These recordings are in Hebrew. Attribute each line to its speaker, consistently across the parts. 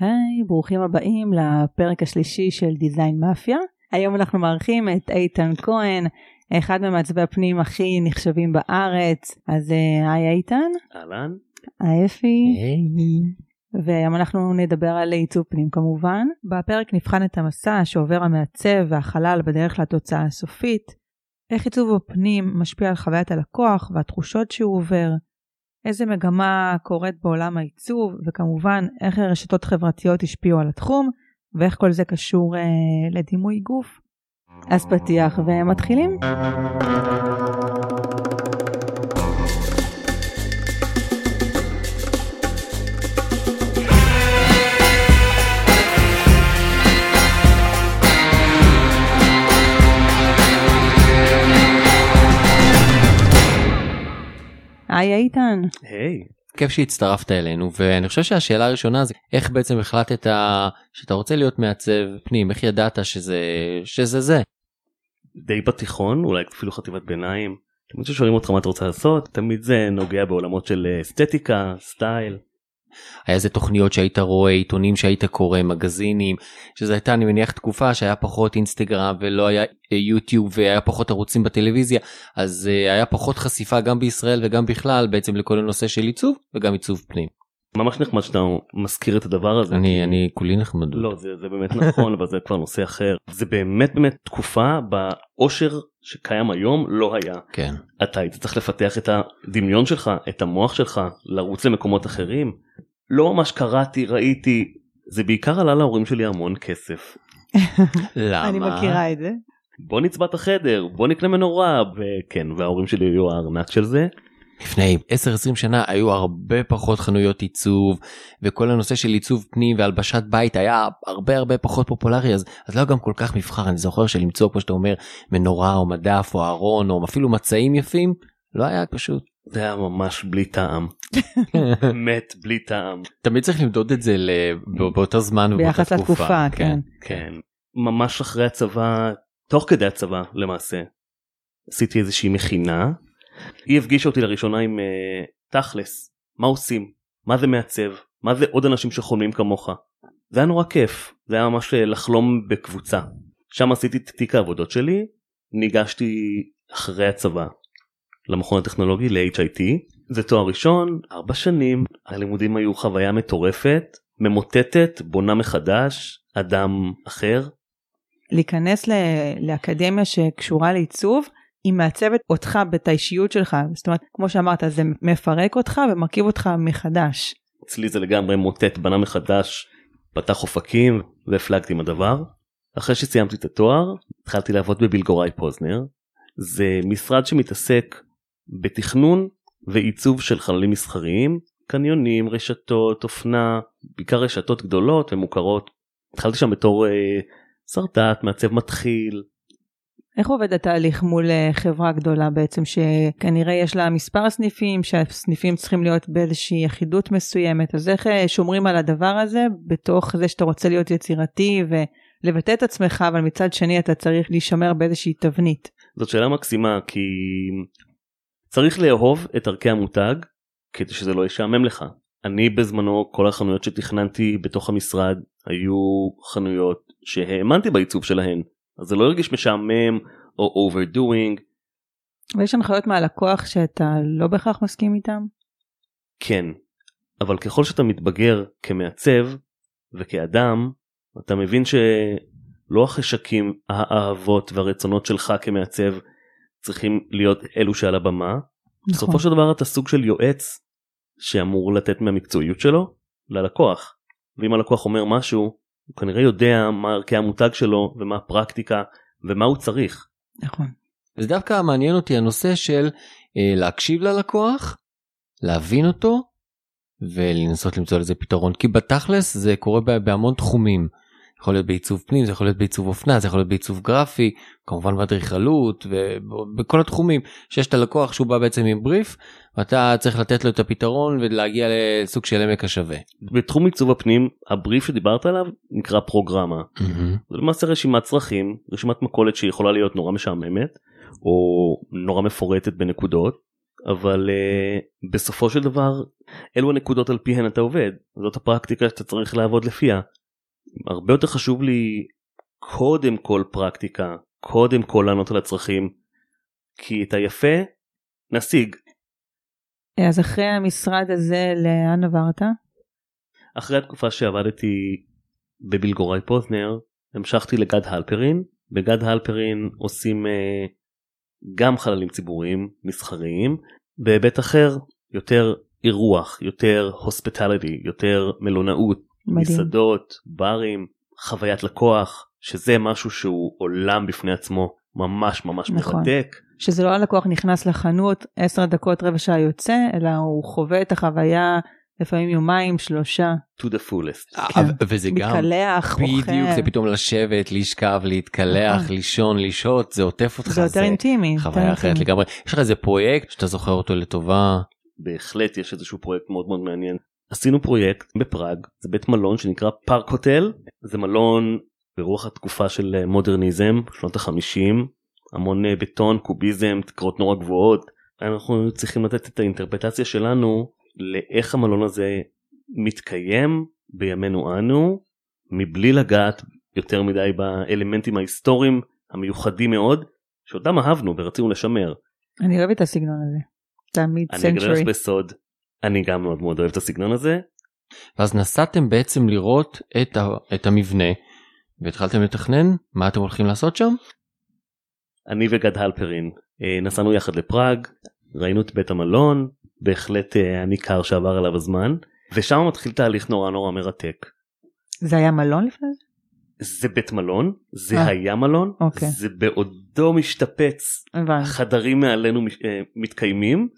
Speaker 1: היי, ברוכים הבאים לפרק השלישי של דיזיין מאפיה. היום אנחנו מארחים את איתן כהן, אחד ממעצבי הפנים הכי נחשבים בארץ. אז אה, היי איתן.
Speaker 2: אהלן.
Speaker 1: היי אפי. והיום אנחנו נדבר על עיצוב פנים כמובן. בפרק נבחן את המסע שעובר המעצב והחלל בדרך לתוצאה הסופית, איך עיצוב הפנים משפיע על חוויית הלקוח והתחושות שהוא עובר, איזה מגמה קורית בעולם העיצוב, וכמובן איך רשתות חברתיות השפיעו על התחום, ואיך כל זה קשור אה, לדימוי גוף. אז פתיח ומתחילים. היי איתן.
Speaker 2: היי.
Speaker 3: כיף שהצטרפת אלינו ואני חושב שהשאלה הראשונה זה איך בעצם החלטת שאתה רוצה להיות מעצב פנים איך ידעת שזה שזה זה.
Speaker 2: די בתיכון אולי אפילו חטיבת ביניים. תמיד כששואלים אותך מה אתה רוצה לעשות תמיד זה נוגע בעולמות של אסתטיקה סטייל.
Speaker 3: היה איזה תוכניות שהיית רואה עיתונים שהיית קורא מגזינים שזה הייתה אני מניח תקופה שהיה פחות אינסטגרם ולא היה יוטיוב והיה פחות ערוצים בטלוויזיה אז uh, היה פחות חשיפה גם בישראל וגם בכלל בעצם לכל הנושא של עיצוב וגם עיצוב פנים.
Speaker 2: ממש נחמד שאתה מזכיר את הדבר הזה.
Speaker 3: אני אני כולי נחמד.
Speaker 2: לא זה, זה באמת נכון אבל זה כבר נושא אחר זה באמת באמת תקופה באושר שקיים היום לא היה.
Speaker 3: כן.
Speaker 2: אתה היית צריך לפתח את הדמיון שלך את המוח שלך לרוץ למקומות אחרים. לא ממש קראתי ראיתי זה בעיקר עלה להורים שלי המון כסף.
Speaker 3: למה?
Speaker 1: אני מכירה את זה.
Speaker 2: בוא נצבע את החדר בוא נקנה מנורה וכן וההורים שלי היו הארנק של זה.
Speaker 3: לפני 10-20 שנה היו הרבה פחות חנויות עיצוב וכל הנושא של עיצוב פנים והלבשת בית היה הרבה הרבה פחות פופולרי אז, אז לא גם כל כך מבחר אני זוכר שלמצוא כמו שאתה אומר מנורה או מדף או ארון או אפילו מצעים יפים לא היה פשוט.
Speaker 2: זה היה ממש בלי טעם. מת בלי טעם.
Speaker 3: תמיד צריך למדוד את זה באותו זמן
Speaker 1: ביחס לתקופה כן.
Speaker 2: כן. ממש אחרי הצבא תוך כדי הצבא למעשה עשיתי איזושהי מכינה. היא הפגישה אותי לראשונה עם uh, תכלס מה עושים מה זה מעצב מה זה עוד אנשים שחולמים כמוך. זה היה נורא כיף זה היה ממש לחלום בקבוצה. שם עשיתי את תיק העבודות שלי ניגשתי אחרי הצבא למכון הטכנולוגי ל-HIT זה תואר ראשון ארבע שנים הלימודים היו חוויה מטורפת ממוטטת בונה מחדש אדם אחר.
Speaker 1: להיכנס לאקדמיה שקשורה לעיצוב היא מעצבת אותך ואת האישיות שלך זאת אומרת כמו שאמרת זה מפרק אותך ומרכיב אותך מחדש.
Speaker 2: אצלי זה לגמרי מוטט בנה מחדש פתח אופקים והפלגתי עם הדבר. אחרי שסיימתי את התואר התחלתי לעבוד בבילגורי פוזנר זה משרד שמתעסק בתכנון ועיצוב של חללים מסחריים קניונים רשתות אופנה בעיקר רשתות גדולות ומוכרות. התחלתי שם בתור אה, סרטט מעצב מתחיל
Speaker 1: איך עובד התהליך מול אה, חברה גדולה בעצם שכנראה יש לה מספר סניפים שהסניפים צריכים להיות באיזושהי יחידות מסוימת אז איך אה, שומרים על הדבר הזה בתוך זה שאתה רוצה להיות יצירתי ולבטא את עצמך אבל מצד שני אתה צריך להישמר באיזושהי תבנית.
Speaker 2: זאת שאלה מקסימה כי צריך לאהוב את ערכי המותג כדי שזה לא ישעמם לך. אני בזמנו כל החנויות שתכננתי בתוך המשרד היו חנויות שהאמנתי בעיצוב שלהן אז זה לא הרגיש משעמם או overdoing.
Speaker 1: ויש הנחיות מהלקוח שאתה לא בהכרח מסכים איתם?
Speaker 2: כן, אבל ככל שאתה מתבגר כמעצב וכאדם אתה מבין שלא החשקים האהבות והרצונות שלך כמעצב צריכים להיות אלו שעל הבמה. נכון. בסופו של דבר אתה סוג של יועץ שאמור לתת מהמקצועיות שלו ללקוח ואם הלקוח אומר משהו הוא כנראה יודע מה ערכי המותג שלו ומה הפרקטיקה ומה הוא צריך.
Speaker 1: נכון.
Speaker 3: זה דווקא מעניין אותי הנושא של אה, להקשיב ללקוח, להבין אותו ולנסות למצוא לזה פתרון כי בתכלס זה קורה בהמון תחומים. יכול להיות בעיצוב פנים זה יכול להיות בעיצוב אופנה זה יכול להיות בעיצוב גרפי כמובן באדריכלות ובכל התחומים שיש את הלקוח שהוא בא בעצם עם בריף ואתה צריך לתת לו את הפתרון ולהגיע לסוג של עמק השווה.
Speaker 2: בתחום עיצוב הפנים הבריף שדיברת עליו נקרא פרוגרמה mm-hmm. זה למעשה רשימת צרכים רשימת מכולת שיכולה להיות נורא משעממת או נורא מפורטת בנקודות אבל uh, בסופו של דבר אלו הנקודות על פיהן אתה עובד זאת הפרקטיקה שאתה צריך לעבוד לפיה. הרבה יותר חשוב לי קודם כל פרקטיקה קודם כל לענות על הצרכים כי את היפה נשיג.
Speaker 1: אז אחרי המשרד הזה לאן עברת?
Speaker 2: אחרי התקופה שעבדתי בבילגורי פוזנר המשכתי לגד הלפרין בגד הלפרין עושים uh, גם חללים ציבוריים מסחריים בהיבט אחר יותר אירוח יותר הוספיטליטי יותר מלונאות מדהים. מסעדות ברים חוויית לקוח שזה משהו שהוא עולם בפני עצמו ממש ממש נכון. מרתק.
Speaker 1: שזה לא הלקוח נכנס לחנות 10 דקות רבע שעה יוצא אלא הוא חווה את החוויה לפעמים יומיים שלושה.
Speaker 2: to the fullest.
Speaker 3: כן. וזה גם
Speaker 1: מתקלח,
Speaker 3: אוכל. בדיוק זה פתאום לשבת לשכב להתקלח נכון. לישון לשהות זה עוטף אותך.
Speaker 1: זה יותר אינטימי.
Speaker 3: חוויה אחרת לגמרי. יש לך איזה פרויקט שאתה זוכר אותו לטובה.
Speaker 2: בהחלט יש איזשהו פרויקט מאוד מאוד מעניין. עשינו פרויקט בפראג זה בית מלון שנקרא פארק הוטל זה מלון ברוח התקופה של מודרניזם שנות החמישים המון אה, בטון קוביזם תקרות נורא גבוהות אנחנו צריכים לתת את האינטרפטציה שלנו לאיך המלון הזה מתקיים בימינו אנו מבלי לגעת יותר מדי באלמנטים ההיסטוריים המיוחדים מאוד שאותם אהבנו ורצינו לשמר.
Speaker 1: אני אוהב את הסגנון הזה. תמיד
Speaker 2: סנצ'ורי. אני אגלה לך בסוד אני גם מאוד מאוד אוהב את הסגנון הזה.
Speaker 3: ואז נסעתם בעצם לראות את, ה, את המבנה והתחלתם לתכנן מה אתם הולכים לעשות שם?
Speaker 2: אני וגד הלפרין אה, נסענו יחד לפראג ראינו את בית המלון בהחלט היה אה, ניכר שעבר עליו הזמן ושם מתחיל תהליך נורא נורא מרתק.
Speaker 1: זה היה מלון לפני זה?
Speaker 2: זה בית מלון זה 아, אה, היה מלון אוקיי. זה בעודו משתפץ הבנ. חדרים מעלינו אה, מתקיימים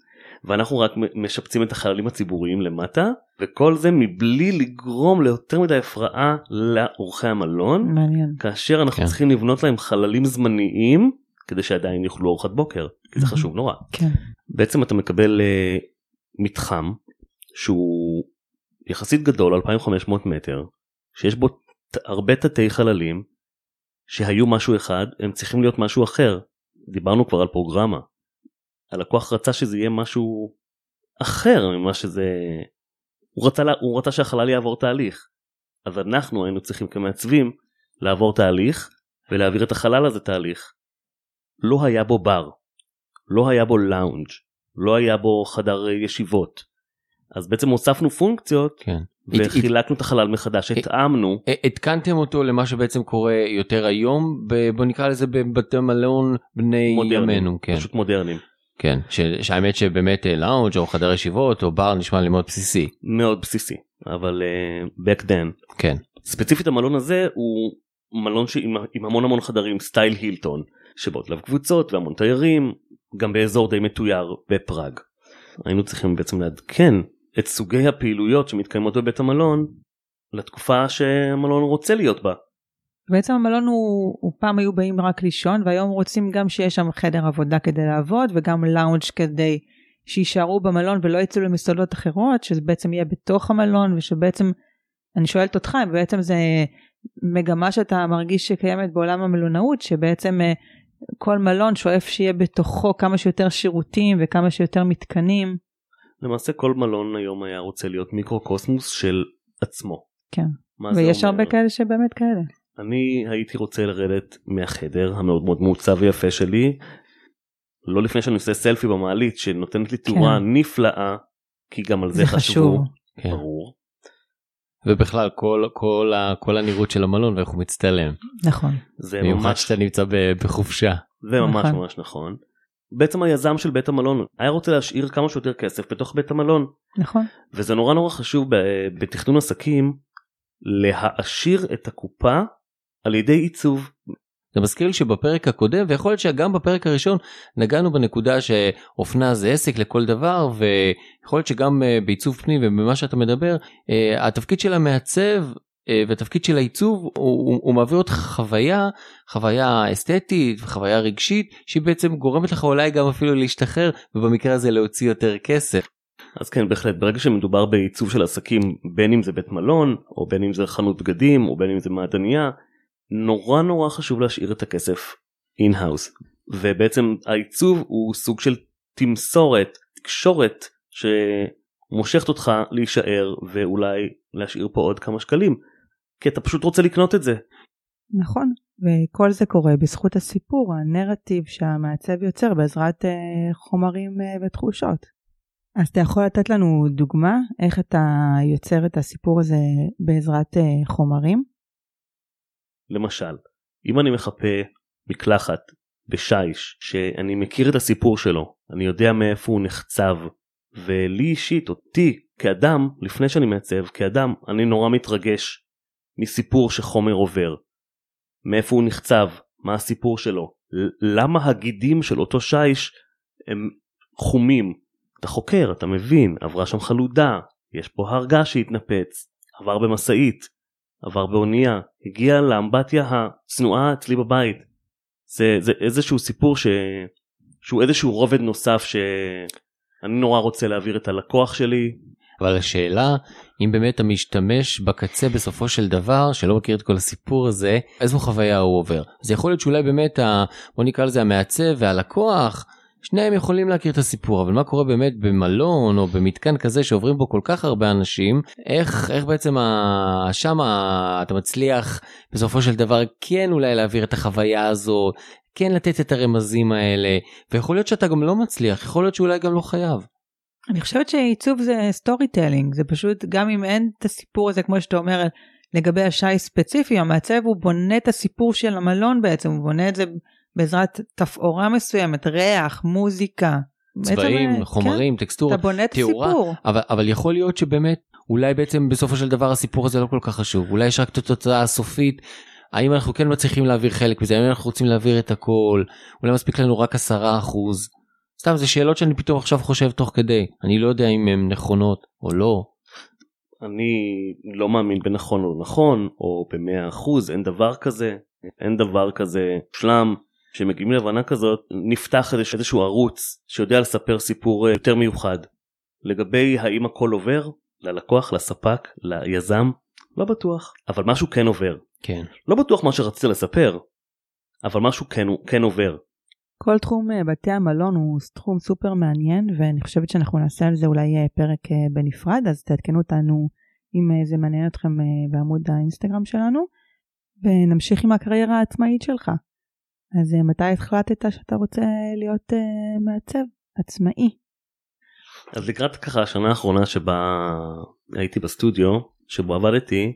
Speaker 2: ואנחנו רק משפצים את החללים הציבוריים למטה וכל זה מבלי לגרום ליותר מדי הפרעה לאורחי המלון
Speaker 1: מעניין
Speaker 2: כאשר אנחנו כן. צריכים לבנות להם חללים זמניים כדי שעדיין יאכלו ארוחת בוקר כי זה חשוב נורא.
Speaker 1: כן.
Speaker 2: בעצם אתה מקבל uh, מתחם שהוא יחסית גדול 2500 מטר שיש בו הרבה תתי חללים שהיו משהו אחד הם צריכים להיות משהו אחר דיברנו כבר על פרוגרמה. הלקוח רצה שזה יהיה משהו אחר ממה שזה הוא רצה, הוא רצה שהחלל יעבור תהליך אז אנחנו היינו צריכים כמעצבים לעבור תהליך ולהעביר את החלל הזה תהליך. לא היה בו בר, לא היה בו לאונג', לא היה בו חדר ישיבות. אז בעצם הוספנו פונקציות כן. וחילקנו את החלל מחדש, התאמנו.
Speaker 3: התקנתם אותו למה שבעצם קורה יותר היום, בוא נקרא לזה בבתי מלון בני ימינו.
Speaker 2: כן. פשוט מודרניים.
Speaker 3: כן, שהאמת שבאמת לאונג' או חדר ישיבות או בר נשמע לי מאוד בסיסי.
Speaker 2: מאוד בסיסי, אבל uh, back then.
Speaker 3: כן.
Speaker 2: ספציפית המלון הזה הוא מלון שעם, עם המון המון חדרים סטייל הילטון, שבאות אליו קבוצות והמון תיירים, גם באזור די מתויר בפראג. היינו צריכים בעצם לעדכן את סוגי הפעילויות שמתקיימות בבית המלון לתקופה שהמלון רוצה להיות בה.
Speaker 1: בעצם המלון הוא, הוא פעם היו באים רק לישון והיום רוצים גם שיש שם חדר עבודה כדי לעבוד וגם לאונג' כדי שיישארו במלון ולא יצאו למסעדות אחרות שזה בעצם יהיה בתוך המלון ושבעצם אני שואלת אותך בעצם זה מגמה שאתה מרגיש שקיימת בעולם המלונאות שבעצם אה, כל מלון שואף שיהיה בתוכו כמה שיותר שירותים וכמה שיותר מתקנים.
Speaker 2: למעשה כל מלון היום היה רוצה להיות מיקרו-קוסמוס של עצמו.
Speaker 1: כן, ויש הרבה כאלה שבאמת כאלה.
Speaker 2: אני הייתי רוצה לרדת מהחדר המאוד מאוד מעוצב ויפה שלי, לא לפני שאני עושה סלפי במעלית שנותנת לי תאורה כן. נפלאה, כי גם על זה, זה חשוב. כן. ברור.
Speaker 3: ובכלל כל כל כל הנראות של המלון ואיך הוא מצטלם.
Speaker 1: נכון.
Speaker 3: זה ממש שאתה נמצא בחופשה.
Speaker 2: זה ממש נכון. ממש נכון. בעצם היזם של בית המלון היה רוצה להשאיר כמה שיותר כסף בתוך בית המלון.
Speaker 1: נכון.
Speaker 2: וזה נורא נורא חשוב בתכנון עסקים להעשיר את הקופה על ידי עיצוב.
Speaker 3: זה מזכיר לי שבפרק הקודם ויכול להיות שגם בפרק הראשון נגענו בנקודה שאופנה זה עסק לכל דבר ויכול להיות שגם אה, בעיצוב פנים ובמה שאתה מדבר אה, התפקיד של המעצב אה, והתפקיד של העיצוב הוא, הוא, הוא מעביר אותך חוויה חוויה אסתטית וחוויה רגשית שהיא בעצם גורמת לך אולי גם אפילו להשתחרר ובמקרה הזה להוציא יותר כסף.
Speaker 2: אז כן בהחלט ברגע שמדובר בעיצוב של עסקים בין אם זה בית מלון או בין אם זה חנות בגדים או בין אם זה מעדניה נורא נורא חשוב להשאיר את הכסף in-house ובעצם העיצוב הוא סוג של תמסורת תקשורת שמושכת אותך להישאר ואולי להשאיר פה עוד כמה שקלים כי אתה פשוט רוצה לקנות את זה.
Speaker 1: נכון, וכל זה קורה בזכות הסיפור, הנרטיב שהמעצב יוצר בעזרת אה, חומרים אה, ותחושות. אז אתה יכול לתת לנו דוגמה איך אתה יוצר את הסיפור הזה בעזרת אה, חומרים?
Speaker 2: למשל, אם אני מחפה מקלחת בשיש שאני מכיר את הסיפור שלו, אני יודע מאיפה הוא נחצב, ולי אישית, אותי כאדם, לפני שאני מעצב, כאדם, אני נורא מתרגש מסיפור שחומר עובר. מאיפה הוא נחצב, מה הסיפור שלו, למה הגידים של אותו שיש הם חומים. אתה חוקר, אתה מבין, עברה שם חלודה, יש פה הרגה שהתנפץ, עבר במשאית, עבר באונייה, הגיע לאמבטיה הצנועה אצלי בבית. זה, זה איזשהו סיפור ש... שהוא איזשהו רובד נוסף שאני נורא רוצה להעביר את הלקוח שלי.
Speaker 3: אבל השאלה אם באמת המשתמש בקצה בסופו של דבר שלא מכיר את כל הסיפור הזה איזו חוויה הוא עובר. אז יכול להיות שאולי באמת ה... בוא נקרא לזה המעצב והלקוח שניהם יכולים להכיר את הסיפור אבל מה קורה באמת במלון או במתקן כזה שעוברים בו כל כך הרבה אנשים איך איך בעצם ה... שם אתה מצליח בסופו של דבר כן אולי להעביר את החוויה הזו כן לתת את הרמזים האלה ויכול להיות שאתה גם לא מצליח יכול להיות שאולי גם לא חייב.
Speaker 1: אני חושבת שעיצוב זה storytelling זה פשוט גם אם אין את הסיפור הזה כמו שאתה אומר לגבי השיש הספציפי המעצב הוא בונה את הסיפור של המלון בעצם הוא בונה את זה בעזרת תפאורה מסוימת ריח מוזיקה.
Speaker 3: צבעים בעצם, חומרים כן, טקסטורה
Speaker 1: אתה בונה את תאורה, הסיפור.
Speaker 3: אבל, אבל יכול להיות שבאמת אולי בעצם בסופו של דבר הסיפור הזה לא כל כך חשוב. אולי יש רק את התוצאה הסופית. האם אנחנו כן מצליחים להעביר חלק מזה? האם אנחנו רוצים להעביר את הכל? אולי מספיק לנו רק עשרה אחוז. סתם זה שאלות שאני פתאום עכשיו חושב תוך כדי. אני לא יודע אם הן נכונות או לא.
Speaker 2: אני לא מאמין בנכון או נכון או במאה אחוז אין דבר כזה. אין דבר כזה שלם שמגיעים להבנה כזאת נפתח איזשהו ערוץ שיודע לספר סיפור אה, יותר מיוחד. לגבי האם הכל עובר ללקוח לספק ליזם לא בטוח. אבל משהו כן עובר.
Speaker 3: כן.
Speaker 2: לא בטוח מה שרצית לספר אבל משהו כן כן עובר.
Speaker 1: כל תחום אה, בתי המלון הוא תחום סופר מעניין ואני חושבת שאנחנו נעשה על זה אולי אה, פרק בנפרד אז תעדכנו אותנו אם זה מעניין אתכם בעמוד האינסטגרם שלנו. ונמשיך עם הקריירה העצמאית שלך. אז מתי החלטת שאתה רוצה להיות מעצב עצמאי?
Speaker 2: אז לקראת ככה השנה האחרונה שבה הייתי בסטודיו שבו עבדתי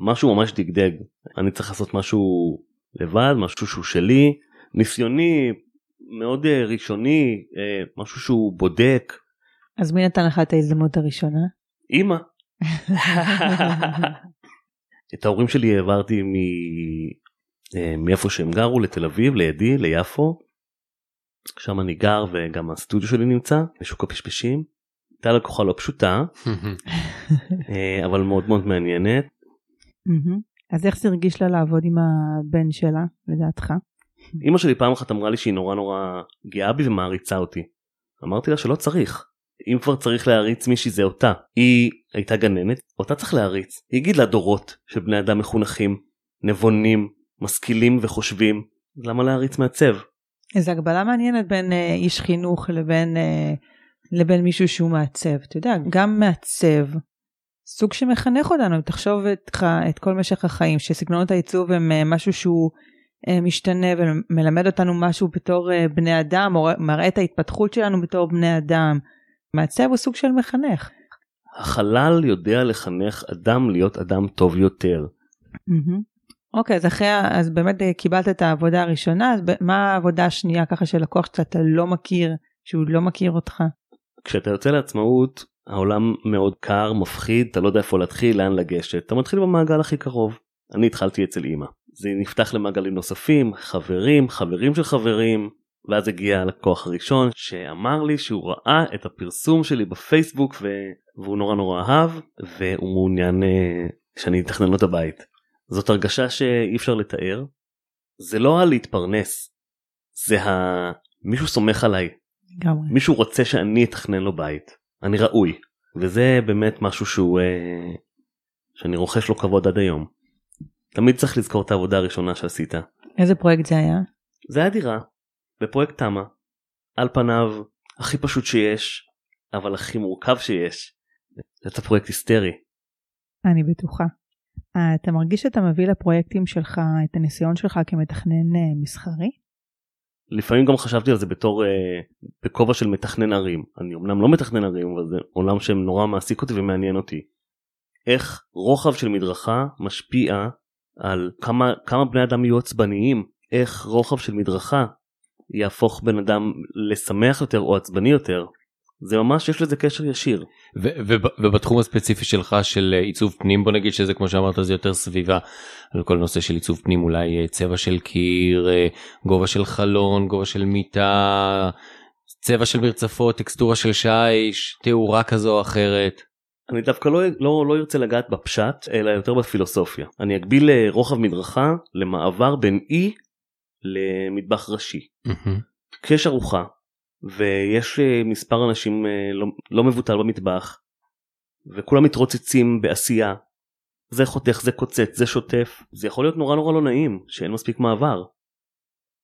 Speaker 2: משהו ממש דגדג אני צריך לעשות משהו לבד משהו שהוא שלי ניסיוני מאוד אה, ראשוני אה, משהו שהוא בודק.
Speaker 1: אז מי נתן לך את ההזדמנות הראשונה?
Speaker 2: אמא. את ההורים שלי העברתי מ... אה, מאיפה שהם גרו לתל אביב לידי ליפו. שם אני גר וגם הסטודיו שלי נמצא בשוק הפשפשים. הייתה לקוחה לא פשוטה אבל מאוד מאוד מעניינת.
Speaker 1: אז איך זה הרגיש לה לעבוד עם הבן שלה לדעתך?
Speaker 2: אמא שלי פעם אחת אמרה לי שהיא נורא נורא גאה בי ומעריצה אותי. אמרתי לה שלא צריך. אם כבר צריך להריץ מישהי זה אותה. היא הייתה גננת, אותה צריך להריץ. היא הגיד לה דורות של בני אדם מחונכים, נבונים, משכילים וחושבים. למה להריץ מעצב?
Speaker 1: איזה הגבלה מעניינת בין אה, איש חינוך לבין, אה, לבין מישהו שהוא מעצב. אתה יודע, גם מעצב, סוג שמחנך אותנו, תחשוב את, את כל משך החיים, שסגנונות העיצוב הם אה, משהו שהוא אה, משתנה ומלמד אותנו משהו בתור אה, בני אדם, או מראה את ההתפתחות שלנו בתור בני אדם. מעצב הוא סוג של מחנך.
Speaker 2: החלל יודע לחנך אדם להיות אדם טוב יותר.
Speaker 1: אוקיי, אז אחרי, אז באמת אה, קיבלת את העבודה הראשונה, אז מה העבודה השנייה ככה של לקוח שאתה לא מכיר, שהוא לא מכיר אותך?
Speaker 2: כשאתה יוצא לעצמאות, העולם מאוד קר, מפחיד, אתה לא יודע איפה להתחיל, לאן לגשת, אתה מתחיל במעגל הכי קרוב. אני התחלתי אצל אימא. זה נפתח למעגלים נוספים, חברים, חברים של חברים, ואז הגיע הלקוח הראשון שאמר לי שהוא ראה את הפרסום שלי בפייסבוק ו... והוא נורא נורא אהב והוא מעוניין uh, שאני אתכנן לו את הבית. זאת הרגשה שאי אפשר לתאר. זה לא הלהתפרנס, זה ה... מישהו סומך עליי.
Speaker 1: גם.
Speaker 2: מישהו רוצה שאני אתכנן לו בית. אני ראוי. וזה באמת משהו שהוא... Uh, שאני רוכש לו כבוד עד היום. תמיד צריך לזכור את העבודה הראשונה שעשית.
Speaker 1: איזה פרויקט זה היה?
Speaker 2: זה היה דירה, בפרויקט תמה. על פניו הכי פשוט שיש, אבל הכי מורכב שיש. זה פרויקט היסטרי.
Speaker 1: אני בטוחה. אה, אתה מרגיש שאתה מביא לפרויקטים שלך את הניסיון שלך כמתכנן אה, מסחרי?
Speaker 2: לפעמים גם חשבתי על זה בתור אה, בכובע של מתכנן ערים אני אמנם לא מתכנן ערים אבל זה עולם שנורא מעסיק אותי ומעניין אותי. איך רוחב של מדרכה משפיע על כמה כמה בני אדם יהיו עצבניים איך רוחב של מדרכה יהפוך בן אדם לשמח יותר או עצבני יותר זה ממש יש לזה קשר ישיר.
Speaker 3: ובתחום הספציפי שלך של עיצוב פנים בוא נגיד שזה כמו שאמרת זה יותר סביבה על כל נושא של עיצוב פנים אולי אה, צבע של קיר אה, גובה של חלון גובה של מיטה צבע של מרצפות טקסטורה של שיש תאורה כזו או אחרת.
Speaker 2: אני דווקא לא, לא, לא ארצה לגעת בפשט אלא יותר בפילוסופיה אני אגביל אה, רוחב מדרכה למעבר בין אי למטבח ראשי. כשיש ארוחה ויש אה, מספר אנשים אה, לא, לא מבוטל במטבח וכולם מתרוצצים בעשייה. זה חותך זה קוצץ זה שוטף זה יכול להיות נורא נורא לא נעים שאין מספיק מעבר.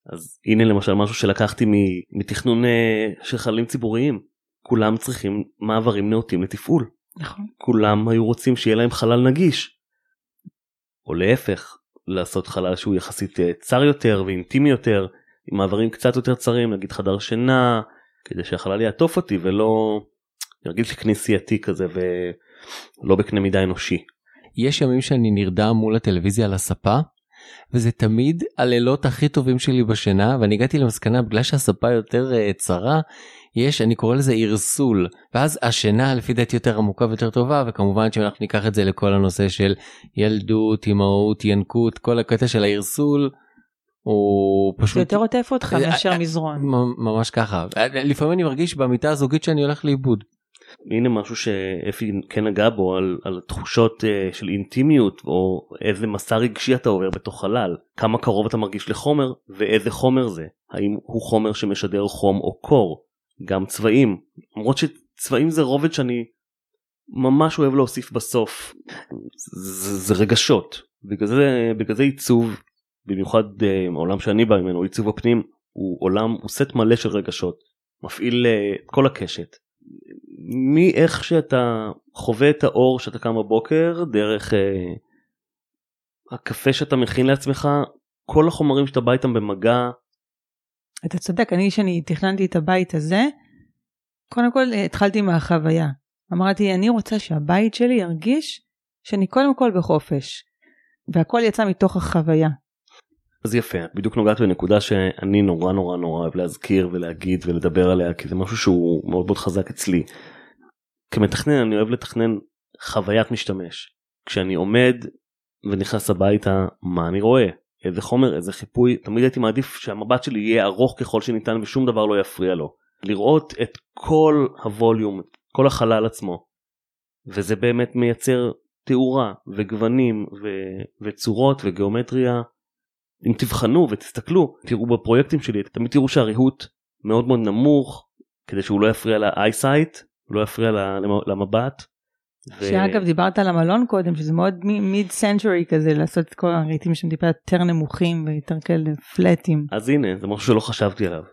Speaker 2: אז הנה למשל משהו שלקחתי מתכנון אה, של חללים ציבוריים כולם צריכים מעברים נאותים לתפעול.
Speaker 1: נכון.
Speaker 2: כולם היו רוצים שיהיה להם חלל נגיש. או להפך לעשות חלל שהוא יחסית צר יותר ואינטימי יותר עם מעברים קצת יותר צרים נגיד חדר שינה כדי שהחלל יעטוף אותי ולא ירגיש כנסייתי כזה ולא בקנה מידה אנושי.
Speaker 3: יש ימים שאני נרדם מול הטלוויזיה על הספה וזה תמיד הלילות הכי טובים שלי בשינה ואני הגעתי למסקנה בגלל שהספה יותר uh, צרה יש אני קורא לזה ערסול ואז השינה לפי דעתי יותר עמוקה ויותר טובה וכמובן שאנחנו ניקח את זה לכל הנושא של ילדות אמהות ינקות כל הקטע של הערסול הוא פשוט...
Speaker 1: זה יותר עוטף אותך אה, מאשר אה, מזרון.
Speaker 3: ממש ככה. אה, לפעמים אני מרגיש במיטה הזוגית שאני הולך לאיבוד.
Speaker 2: הנה משהו שאפי כן נגע בו על, על תחושות uh, של אינטימיות או איזה מסע רגשי אתה עובר בתוך חלל. כמה קרוב אתה מרגיש לחומר ואיזה חומר זה? האם הוא חומר שמשדר חום או קור? גם צבעים. למרות שצבעים זה רובד שאני ממש אוהב להוסיף בסוף. זה, זה רגשות. בגלל זה בגלל זה עיצוב במיוחד uh, העולם שאני בא ממנו עיצוב הפנים הוא עולם הוא סט מלא של רגשות מפעיל uh, כל הקשת. מאיך שאתה חווה את האור שאתה קם בבוקר דרך uh, הקפה שאתה מכין לעצמך כל החומרים שאתה בא איתם במגע.
Speaker 1: אתה צודק אני שאני תכננתי את הבית הזה קודם כל התחלתי מהחוויה. אמרתי אני רוצה שהבית שלי ירגיש שאני קודם כל בחופש והכל יצא מתוך החוויה
Speaker 2: אז יפה בדיוק נוגעת בנקודה שאני נורא נורא נורא אוהב להזכיר ולהגיד ולדבר עליה כי זה משהו שהוא מאוד מאוד חזק אצלי. כמתכנן אני אוהב לתכנן חוויית משתמש. כשאני עומד ונכנס הביתה מה אני רואה? איזה חומר? איזה חיפוי? תמיד הייתי מעדיף שהמבט שלי יהיה ארוך ככל שניתן ושום דבר לא יפריע לו. לראות את כל הווליום כל החלל עצמו. וזה באמת מייצר תאורה וגוונים ו... וצורות וגיאומטריה אם תבחנו ותסתכלו תראו בפרויקטים שלי תמיד תראו שהריהוט מאוד מאוד נמוך כדי שהוא לא יפריע לאייסייט לא יפריע למבט.
Speaker 1: ו... שאגב דיברת על המלון קודם שזה מאוד מיד סנצ'ורי כזה לעשות את כל הרהיטים שהם טיפה יותר נמוכים ויותר כאלה פלטים.
Speaker 2: אז הנה זה משהו שלא חשבתי עליו.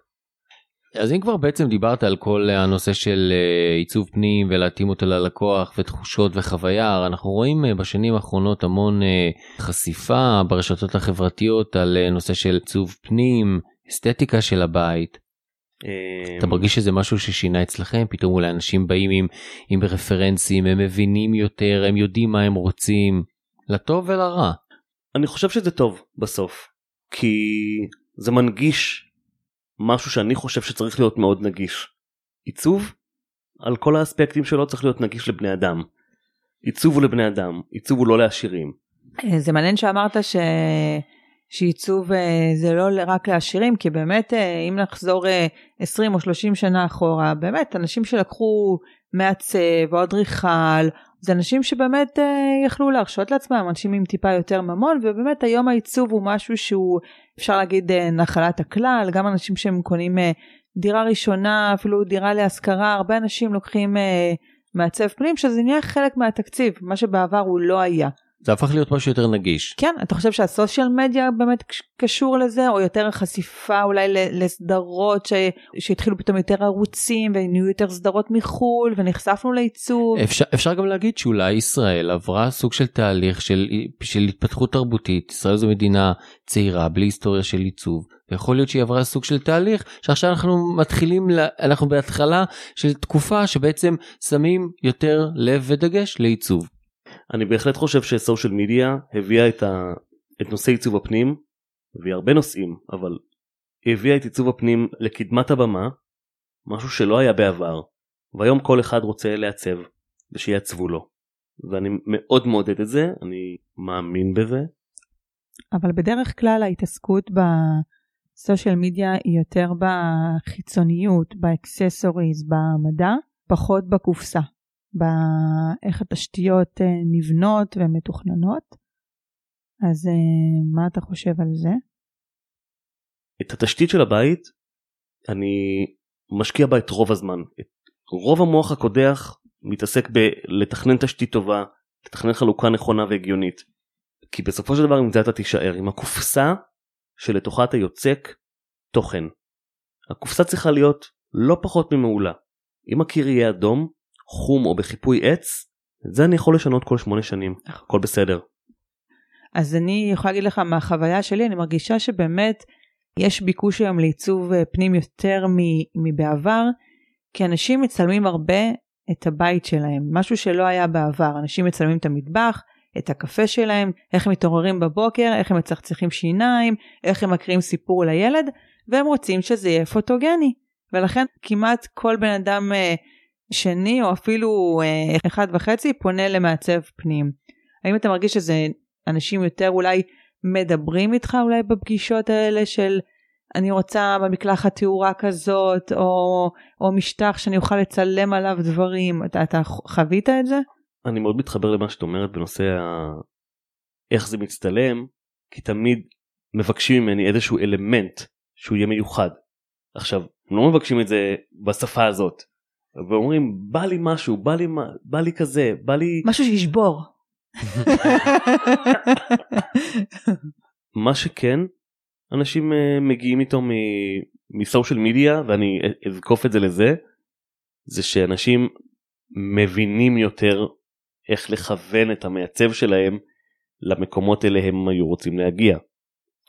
Speaker 3: אז אם כבר בעצם דיברת על כל הנושא של אה, עיצוב פנים ולהתאים אותו ללקוח ותחושות וחוויה אנחנו רואים אה, בשנים האחרונות המון אה, חשיפה ברשתות החברתיות על נושא של עיצוב פנים אסתטיקה של הבית. אתה מרגיש שזה משהו ששינה אצלכם פתאום אולי אנשים באים עם, עם רפרנסים הם מבינים יותר הם יודעים מה הם רוצים לטוב ולרע.
Speaker 2: אני חושב שזה טוב בסוף כי זה מנגיש משהו שאני חושב שצריך להיות מאוד נגיש. עיצוב על כל האספקטים שלו צריך להיות נגיש לבני אדם. עיצוב הוא לבני אדם, עיצוב הוא לא לעשירים.
Speaker 1: אה, זה מעניין שאמרת ש... שעיצוב אה, זה לא רק לעשירים כי באמת אה, אם נחזור 20 או 30 שנה אחורה באמת אנשים שלקחו מעצב או אדריכל זה אנשים שבאמת יכלו להרשות לעצמם אנשים עם טיפה יותר ממון ובאמת היום העיצוב הוא משהו שהוא אפשר להגיד אה, נחלת הכלל, גם אנשים שהם קונים אה, דירה ראשונה, אפילו דירה להשכרה, הרבה אנשים לוקחים אה, מעצב פנים, שזה נהיה חלק מהתקציב, מה שבעבר הוא לא היה.
Speaker 3: זה הפך להיות משהו יותר נגיש.
Speaker 1: כן, אתה חושב שהסושיאל מדיה באמת קשור לזה, או יותר חשיפה אולי לסדרות ש... שהתחילו פתאום יותר ערוצים ונהיו יותר סדרות מחו"ל ונחשפנו לעיצוב?
Speaker 3: אפשר, אפשר גם להגיד שאולי ישראל עברה סוג של תהליך של, של התפתחות תרבותית, ישראל זו מדינה צעירה בלי היסטוריה של עיצוב, ויכול להיות שהיא עברה סוג של תהליך שעכשיו אנחנו מתחילים. אנחנו בהתחלה של תקופה שבעצם שמים יותר לב ודגש לעיצוב.
Speaker 2: אני בהחלט חושב שסושיאל מדיה הביאה את, ה... את נושא עיצוב הפנים, הביאה הרבה נושאים, אבל היא הביאה את עיצוב הפנים לקדמת הבמה, משהו שלא היה בעבר, והיום כל אחד רוצה לעצב ושיעצבו לו. ואני מאוד מעודד את זה, אני מאמין בזה.
Speaker 1: אבל בדרך כלל ההתעסקות בסושיאל מדיה היא יותר בחיצוניות, באקססוריז, במדע, פחות בקופסה. באיך התשתיות אה, נבנות ומתוכננות. אז אה, מה אתה חושב על זה?
Speaker 2: את התשתית של הבית אני משקיע בה את רוב הזמן. את רוב המוח הקודח מתעסק בלתכנן תשתית טובה, לתכנן חלוקה נכונה והגיונית. כי בסופו של דבר עם זה אתה תישאר, עם הקופסה שלתוכה אתה יוצק תוכן. הקופסה צריכה להיות לא פחות ממעולה. אם הקיר יהיה אדום, חום או בחיפוי עץ, את זה אני יכול לשנות כל שמונה שנים, הכל בסדר.
Speaker 1: אז אני יכולה להגיד לך מהחוויה שלי, אני מרגישה שבאמת יש ביקוש היום לעיצוב אה, פנים יותר מבעבר, כי אנשים מצלמים הרבה את הבית שלהם, משהו שלא היה בעבר. אנשים מצלמים את המטבח, את הקפה שלהם, איך הם מתעוררים בבוקר, איך הם מצחצחים שיניים, איך הם מקריאים סיפור לילד, והם רוצים שזה יהיה פוטוגני. ולכן כמעט כל בן אדם אה, שני או אפילו אה, אחד וחצי פונה למעצב פנים. האם אתה מרגיש שזה אנשים יותר אולי מדברים איתך אולי בפגישות האלה של אני רוצה במקלחת תאורה כזאת או, או משטח שאני אוכל לצלם עליו דברים אתה, אתה חווית את זה?
Speaker 2: אני מאוד מתחבר למה שאת אומרת בנושא ה... איך זה מצטלם כי תמיד מבקשים ממני איזשהו אלמנט שהוא יהיה מיוחד. עכשיו לא מבקשים את זה בשפה הזאת ואומרים בא לי משהו בא לי בא לי כזה בא לי
Speaker 1: משהו שישבור.
Speaker 2: מה שכן אנשים uh, מגיעים איתו מסושיאל מדיה ואני אזקוף את זה לזה זה שאנשים מבינים יותר איך לכוון את המעצב שלהם למקומות אליהם היו רוצים להגיע.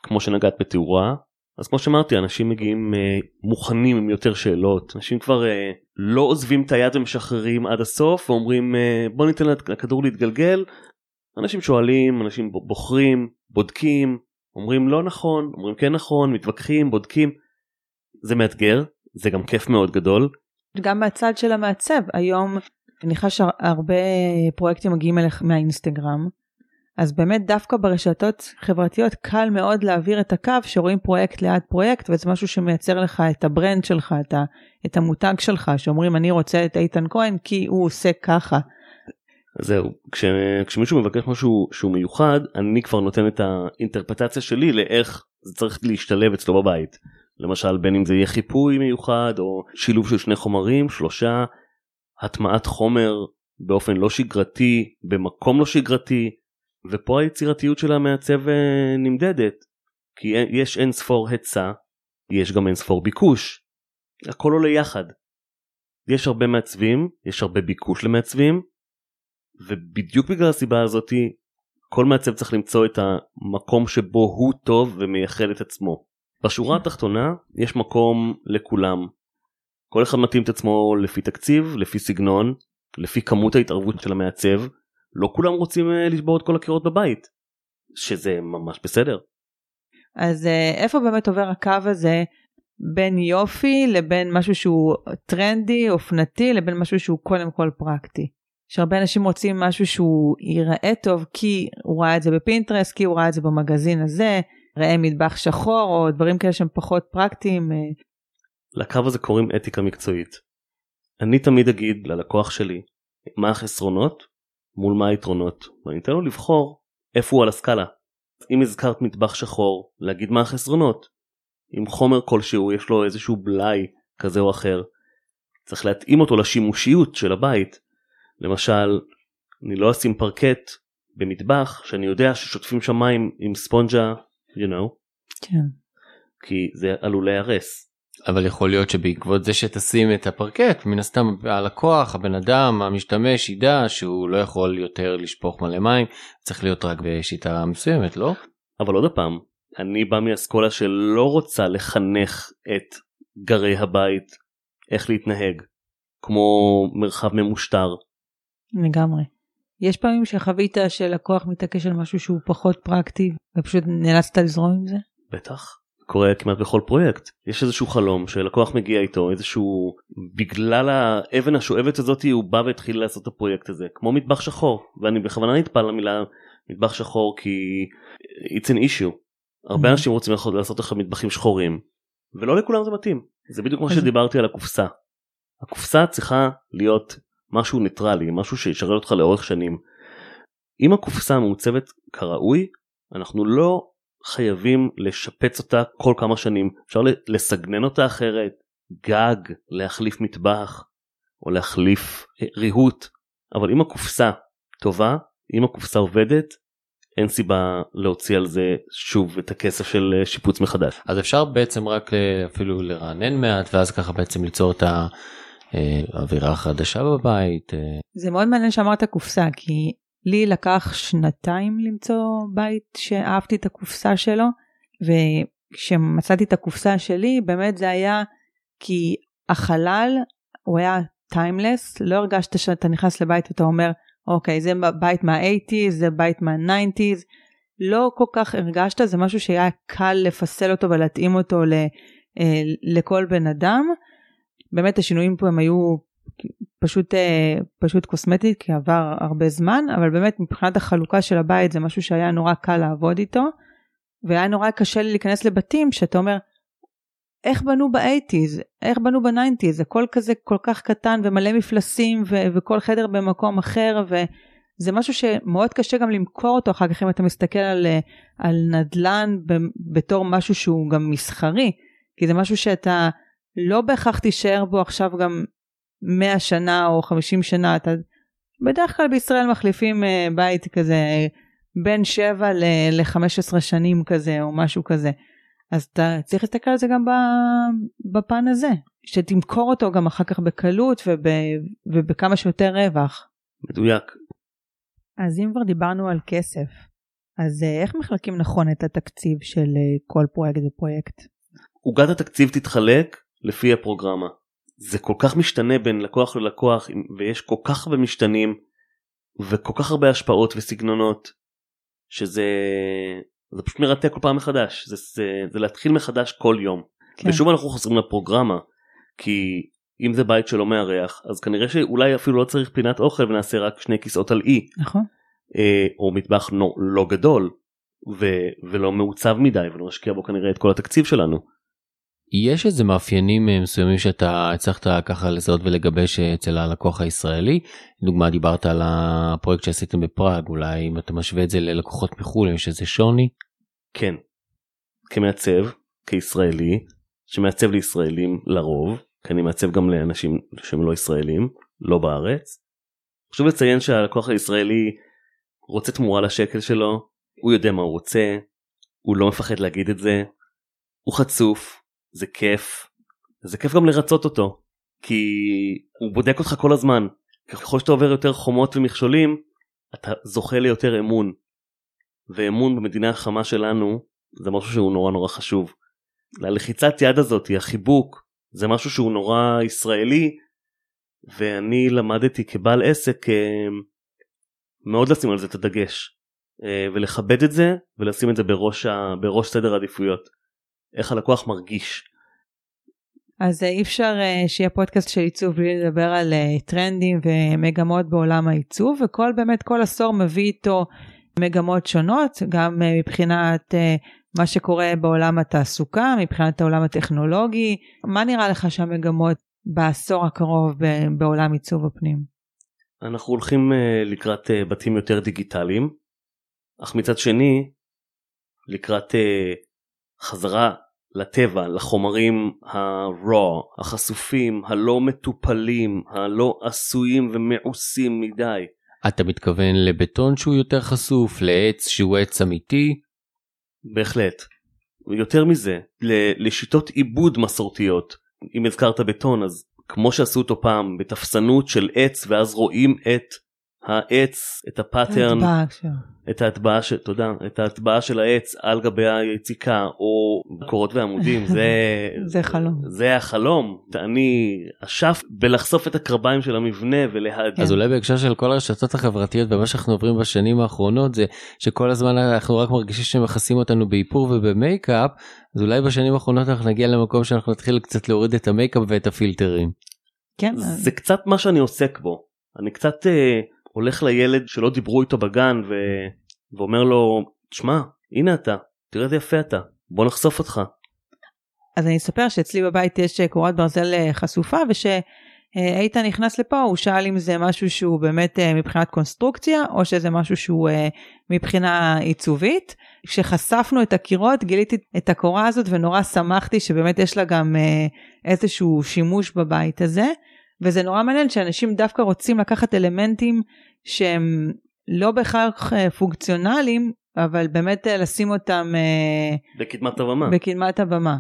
Speaker 2: כמו שנגעת בתאורה אז כמו שאמרתי אנשים מגיעים uh, מוכנים עם יותר שאלות אנשים כבר uh, לא עוזבים את היד ומשחררים עד הסוף ואומרים uh, בוא ניתן לכדור להתגלגל. אנשים שואלים אנשים בוחרים בודקים אומרים לא נכון אומרים כן נכון מתווכחים בודקים. זה מאתגר זה גם כיף מאוד גדול.
Speaker 1: גם מהצד של המעצב היום אני חושב שהרבה פרויקטים מגיעים אליך מהאינסטגרם אז באמת דווקא ברשתות חברתיות קל מאוד להעביר את הקו שרואים פרויקט ליד פרויקט וזה משהו שמייצר לך את ה brand שלך, את, ה, את המותג שלך, שאומרים אני רוצה את איתן כהן כי הוא עושה ככה.
Speaker 2: זהו, כש, כשמישהו מבקש משהו שהוא מיוחד, אני כבר נותן את האינטרפרטציה שלי לאיך זה צריך להשתלב אצלו בבית. למשל בין אם זה יהיה חיפוי מיוחד או שילוב של שני חומרים, שלושה, הטמעת חומר באופן לא שגרתי, במקום לא שגרתי, ופה היצירתיות של המעצב אה, נמדדת כי יש אין ספור היצע יש גם אין ספור ביקוש הכל עולה יחד. יש הרבה מעצבים יש הרבה ביקוש למעצבים ובדיוק בגלל הסיבה הזאתי כל מעצב צריך למצוא את המקום שבו הוא טוב ומייחד את עצמו. בשורה התחתונה יש מקום לכולם. כל אחד מתאים את עצמו לפי תקציב, לפי סגנון, לפי כמות ההתערבות של המעצב, לא כולם רוצים אה, לשבור את כל הקירות בבית, שזה ממש בסדר.
Speaker 1: אז אה, איפה באמת עובר הקו הזה בין יופי לבין משהו שהוא טרנדי, אופנתי, לבין משהו שהוא קודם כל פרקטי? שהרבה אנשים רוצים משהו שהוא ייראה טוב כי הוא ראה את זה בפינטרס, כי הוא ראה את זה במגזין הזה, ראה מטבח שחור או דברים כאלה שהם פחות פרקטיים. אה.
Speaker 2: לקו הזה קוראים אתיקה מקצועית. אני תמיד אגיד ללקוח שלי מה החסרונות מול מה היתרונות ואני אתן לו לבחור איפה הוא על הסקאלה. אם הזכרת מטבח שחור להגיד מה החסרונות. אם חומר כלשהו יש לו איזשהו בלאי כזה או אחר צריך להתאים אותו לשימושיות של הבית. למשל אני לא אשים פרקט במטבח שאני יודע ששוטפים שם מים עם ספונג'ה, you know,
Speaker 1: כן.
Speaker 2: כי זה עלול להיהרס.
Speaker 3: אבל יכול להיות שבעקבות זה שתשים את הפרקט מן הסתם הלקוח הבן אדם המשתמש ידע שהוא לא יכול יותר לשפוך מלא מים צריך להיות רק בשיטה מסוימת לא?
Speaker 2: אבל עוד פעם, אני בא מאסכולה שלא רוצה לחנך את גרי הבית איך להתנהג, כמו מרחב ממושטר.
Speaker 1: לגמרי. יש פעמים שחווית שלקוח מתעקש על משהו שהוא פחות פרקטי ופשוט נאלצת לזרום עם זה?
Speaker 2: בטח. קורה כמעט בכל פרויקט יש איזשהו חלום שלקוח מגיע איתו איזשהו בגלל האבן השואבת הזאת הוא בא והתחיל לעשות את הפרויקט הזה כמו מטבח שחור ואני בכוונה נטפל למילה מטבח שחור כי it's an issue הרבה
Speaker 1: Mhm.
Speaker 2: אנשים רוצים לעשות- לך מטבחים שחורים ולא לכולם זה מתאים זה בדיוק
Speaker 1: אז-
Speaker 2: שדיברתי על הקופסה. הקופסה צריכה להיות משהו ניטרלי משהו שישרת אותך לאורך שנים. אם הקופסה מעוצבת כראוי אנחנו לא חייבים לשפץ אותה כל כמה שנים אפשר לסגנן אותה אחרת גג להחליף מטבח או להחליף אה, ריהוט אבל אם הקופסה טובה אם הקופסה עובדת אין סיבה להוציא על זה שוב את הכסף של אה, שיפוץ מחדש.
Speaker 3: אז אפשר בעצם רק ל- אפילו לרענן מעט ואז ככה בעצם ליצור את האווירה החדשה בבית. אה,
Speaker 1: זה מאוד מעניין שאמרת קופסה כי לי לקח שנתיים למצוא בית שאהבתי את הקופסה שלו וכשמצאתי את הקופסה שלי באמת זה היה כי החלל הוא היה טיימלס לא הרגשת שאתה נכנס לבית ואתה אומר אוקיי זה בית מה-80's זה בית מה-90's לא כל כך הרגשת זה משהו שהיה קל לפסל אותו ולהתאים אותו ל, אה, לכל בן אדם. באמת השינויים פה הם היו פשוט אה, פשוט קוסמטית כי עבר הרבה זמן אבל באמת מבחינת החלוקה של הבית זה משהו שהיה נורא קל לעבוד איתו והיה נורא קשה לי להיכנס לבתים שאתה אומר איך בנו ב-80's איך בנו ב-90's הכל כזה כל כך קטן ומלא מפלסים ו- וכל חדר במקום אחר וזה משהו שמאוד קשה גם למכור אותו אחר כך אם אתה מסתכל על, אה, על נדל"ן ב- בתור משהו שהוא גם מסחרי כי זה משהו שאתה לא בהכרח תישאר בו עכשיו גם 100 שנה או 50 שנה אתה בדרך כלל בישראל מחליפים אה, בית כזה בין 7 ל-15 שנים כזה או משהו כזה אז אתה צריך להסתכל על זה גם ב- בפן הזה שתמכור אותו גם אחר כך בקלות וב, ובכמה שיותר רווח.
Speaker 2: מדויק.
Speaker 1: אז אם כבר דיברנו על כסף אז אה, איך מחלקים נכון את התקציב של אה, כל פרויקט ופרויקט?
Speaker 2: עוגת התקציב תתחלק לפי הפרוגרמה. זה כל כך משתנה בין לקוח ללקוח ויש כל כך הרבה משתנים וכל כך הרבה השפעות וסגנונות שזה זה פשוט מרתק כל פעם מחדש זה, זה, זה להתחיל מחדש כל יום
Speaker 1: כן.
Speaker 2: ושוב אנחנו חוזרים לפרוגרמה כי אם זה בית שלא מארח אז כנראה שאולי אפילו לא צריך פינת אוכל ונעשה רק שני כיסאות על אי
Speaker 1: נכון.
Speaker 2: אה, או מטבח לא, לא גדול ו, ולא מעוצב מדי ולא נשקיע בו כנראה את כל התקציב שלנו.
Speaker 3: יש איזה מאפיינים אה, מסוימים שאתה הצלחת ככה לזהות ולגבש אה, אצל הלקוח הישראלי דוגמה דיברת על הפרויקט שעשיתם בפראג אולי אם אתה משווה את זה ללקוחות מחו"ל יש איזה שוני.
Speaker 2: כן. כמעצב, כישראלי, שמעצב לישראלים לרוב, כי אני מעצב גם לאנשים שהם לא ישראלים, לא בארץ. חשוב לציין שהלקוח הישראלי רוצה תמורה לשקל שלו, הוא יודע מה הוא רוצה, הוא לא מפחד להגיד את זה, הוא חצוף, זה כיף, זה כיף גם לרצות אותו, כי הוא בודק אותך כל הזמן. ככל שאתה עובר יותר חומות ומכשולים, אתה זוכה ליותר אמון. ואמון במדינה החמה שלנו זה משהו שהוא נורא נורא חשוב. הלחיצת יד הזאת, החיבוק, זה משהו שהוא נורא ישראלי, ואני למדתי כבעל עסק אה, מאוד לשים על זה את הדגש, אה, ולכבד את זה ולשים את זה בראש, ה, בראש סדר העדיפויות. איך הלקוח מרגיש.
Speaker 1: אז אה, אי אפשר אה, שיהיה פודקאסט של עיצוב בלי לדבר על אה, טרנדים ומגמות בעולם העיצוב וכל באמת כל עשור מביא איתו מגמות שונות גם מבחינת מה שקורה בעולם התעסוקה מבחינת העולם הטכנולוגי מה נראה לך שהמגמות בעשור הקרוב בעולם עיצוב הפנים.
Speaker 2: אנחנו הולכים לקראת בתים יותר דיגיטליים, אך מצד שני לקראת חזרה לטבע, לחומרים ה-raw, החשופים, הלא מטופלים, הלא עשויים ומעושים מדי.
Speaker 3: אתה מתכוון לבטון שהוא יותר חשוף, לעץ שהוא עץ אמיתי?
Speaker 2: בהחלט. יותר מזה, לשיטות עיבוד מסורתיות. אם הזכרת בטון אז כמו שעשו אותו פעם בתפסנות של עץ ואז רואים את העץ, את הפאטרן, את ההטבעה של, תודה, את ההטבעה של העץ על גבי היציקה או קורות ועמודים, זה,
Speaker 1: זה חלום.
Speaker 2: זה החלום. אני אשף בלחשוף את הקרביים של המבנה ולהגיד.
Speaker 3: אז אולי בהקשר של כל הרשתות החברתיות ומה שאנחנו עוברים בשנים האחרונות זה שכל הזמן אנחנו רק מרגישים שמכסים אותנו באיפור ובמייקאפ, אז אולי בשנים האחרונות אנחנו נגיע למקום שאנחנו נתחיל קצת להוריד את המייקאפ ואת הפילטרים.
Speaker 1: כן.
Speaker 2: זה קצת מה שאני עוסק בו. אני קצת... הולך לילד שלא דיברו איתו בגן ו... ואומר לו, שמע, הנה אתה, תראה איזה יפה אתה, בוא נחשוף אותך.
Speaker 1: אז אני אספר שאצלי בבית יש קורת ברזל אה, חשופה ושאיתן נכנס לפה הוא שאל אם זה משהו שהוא באמת אה, מבחינת קונסטרוקציה או שזה משהו שהוא אה, מבחינה עיצובית. כשחשפנו את הקירות גיליתי את הקורה הזאת ונורא שמחתי שבאמת יש לה גם איזשהו שימוש בבית הזה. וזה נורא מעניין שאנשים דווקא רוצים לקחת אלמנטים שהם לא בהכרח אה, פונקציונליים, אבל באמת אה, לשים אותם
Speaker 2: אה, בקדמת הבמה.
Speaker 1: בקדמת הבמה.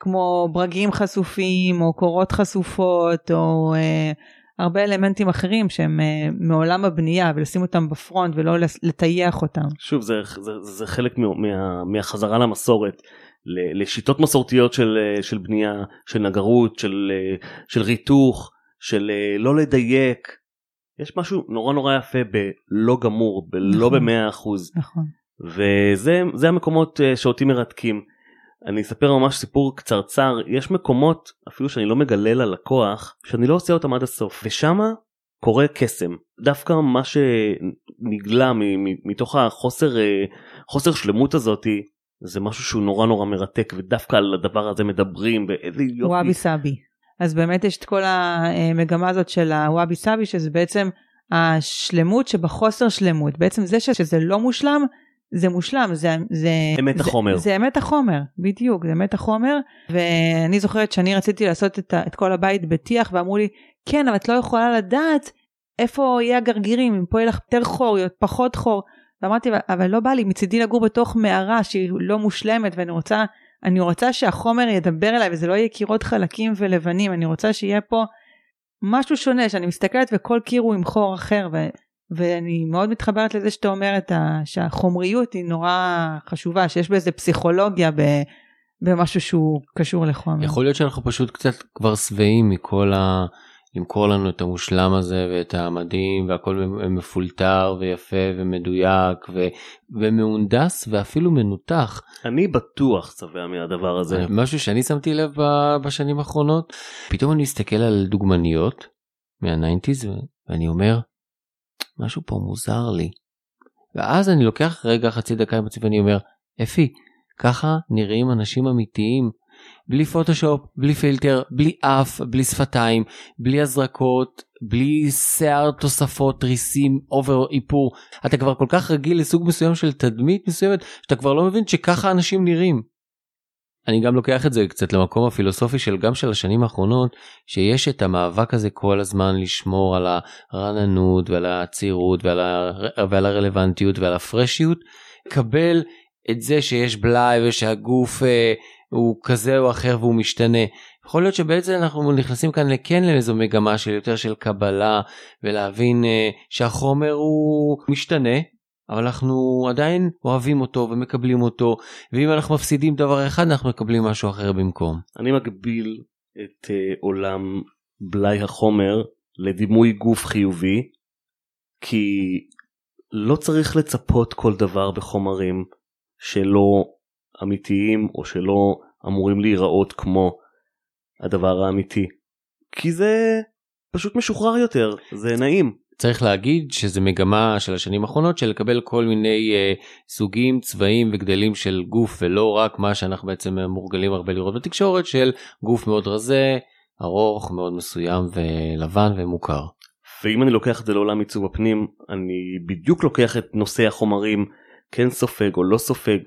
Speaker 1: כמו ברגים חשופים או קורות חשופות או אה, הרבה אלמנטים אחרים שהם אה, מעולם הבנייה ולשים אותם בפרונט ולא לטייח אותם.
Speaker 2: שוב זה, זה, זה חלק מה, מה, מהחזרה למסורת. לשיטות מסורתיות של, של בנייה, של נגרות, של, של ריתוך, של לא לדייק, יש משהו נורא נורא יפה בלא גמור, בלא נכון, במאה אחוז.
Speaker 1: נכון.
Speaker 2: וזה המקומות אה, שאותי מרתקים. אני אספר ממש סיפור קצרצר, יש מקומות, אפילו שאני לא מגלה ללקוח, שאני לא עושה אותם עד הסוף, ושמה קורה קסם. דווקא מה שנגלה מתוך החוסר אה, חוסר שלמות הזאתי, זה משהו שהוא נורא נורא מרתק, ודווקא על הדבר הזה מדברים, ואיזה יופי.
Speaker 1: וואבי סאבי. אז באמת יש את כל המגמה הזאת של הוואבי סאבי שזה בעצם השלמות שבחוסר שלמות. בעצם זה שזה לא מושלם זה מושלם זה זה
Speaker 2: אמת
Speaker 1: זה,
Speaker 2: החומר.
Speaker 1: זה אמת החומר בדיוק זה אמת החומר. ואני זוכרת שאני רציתי לעשות את, את כל הבית בטיח ואמרו לי כן אבל את לא יכולה לדעת איפה יהיה הגרגירים אם פה יהיה לך יותר חור פחות חור. ואמרתי אבל לא בא לי מצידי לגור בתוך מערה שהיא לא מושלמת ואני רוצה אני רוצה שהחומר ידבר אליי וזה לא יהיה קירות חלקים ולבנים, אני רוצה שיהיה פה משהו שונה, שאני מסתכלת וכל קיר הוא עם חור אחר, ו, ואני מאוד מתחברת לזה שאתה אומר ה, שהחומריות היא נורא חשובה, שיש בזה פסיכולוגיה ב, במשהו שהוא קשור לחומר.
Speaker 3: יכול להיות שאנחנו פשוט קצת כבר שבעים מכל ה... למכור לנו את המושלם הזה ואת המדהים והכל מפולטר ויפה ומדויק ו... ומהונדס ואפילו מנותח.
Speaker 2: אני בטוח שבע מהדבר הזה.
Speaker 3: משהו שאני שמתי לב בשנים האחרונות פתאום אני מסתכל על דוגמניות מה nineties ואני אומר משהו פה מוזר לי. ואז אני לוקח רגע חצי דקה עם עצמי ואני אומר אפי ככה נראים אנשים אמיתיים בלי פוטושופ, בלי פילטר, בלי אף, בלי שפתיים, בלי הזרקות, בלי שיער תוספות, ריסים, over איפור. אתה כבר כל כך רגיל לסוג מסוים של תדמית מסוימת, שאתה כבר לא מבין שככה אנשים נראים. אני גם לוקח את זה קצת למקום הפילוסופי של גם של השנים האחרונות, שיש את המאבק הזה כל הזמן לשמור על הרעננות ועל הצעירות ועל, הר... ועל הרלוונטיות ועל הפרשיות. קבל את זה שיש בלאי ושהגוף אה, הוא כזה או אחר והוא משתנה. יכול להיות שבעצם אנחנו נכנסים כאן לכן לאיזו מגמה של יותר של קבלה ולהבין uh, שהחומר הוא משתנה אבל אנחנו עדיין אוהבים אותו ומקבלים אותו ואם אנחנו מפסידים דבר אחד אנחנו מקבלים משהו אחר במקום.
Speaker 2: אני מגביל את uh, עולם בלאי החומר לדימוי גוף חיובי כי לא צריך לצפות כל דבר בחומרים שלא אמיתיים או שלא אמורים להיראות כמו הדבר האמיתי. כי זה פשוט משוחרר יותר, זה נעים.
Speaker 3: צריך להגיד שזה מגמה של השנים האחרונות של לקבל כל מיני uh, סוגים, צבעים וגדלים של גוף ולא רק מה שאנחנו בעצם מורגלים הרבה לראות בתקשורת של גוף מאוד רזה, ארוך, מאוד מסוים ולבן ומוכר.
Speaker 2: ואם אני לוקח את זה לעולם עיצוב הפנים, אני בדיוק לוקח את נושא החומרים, כן סופג או לא סופג,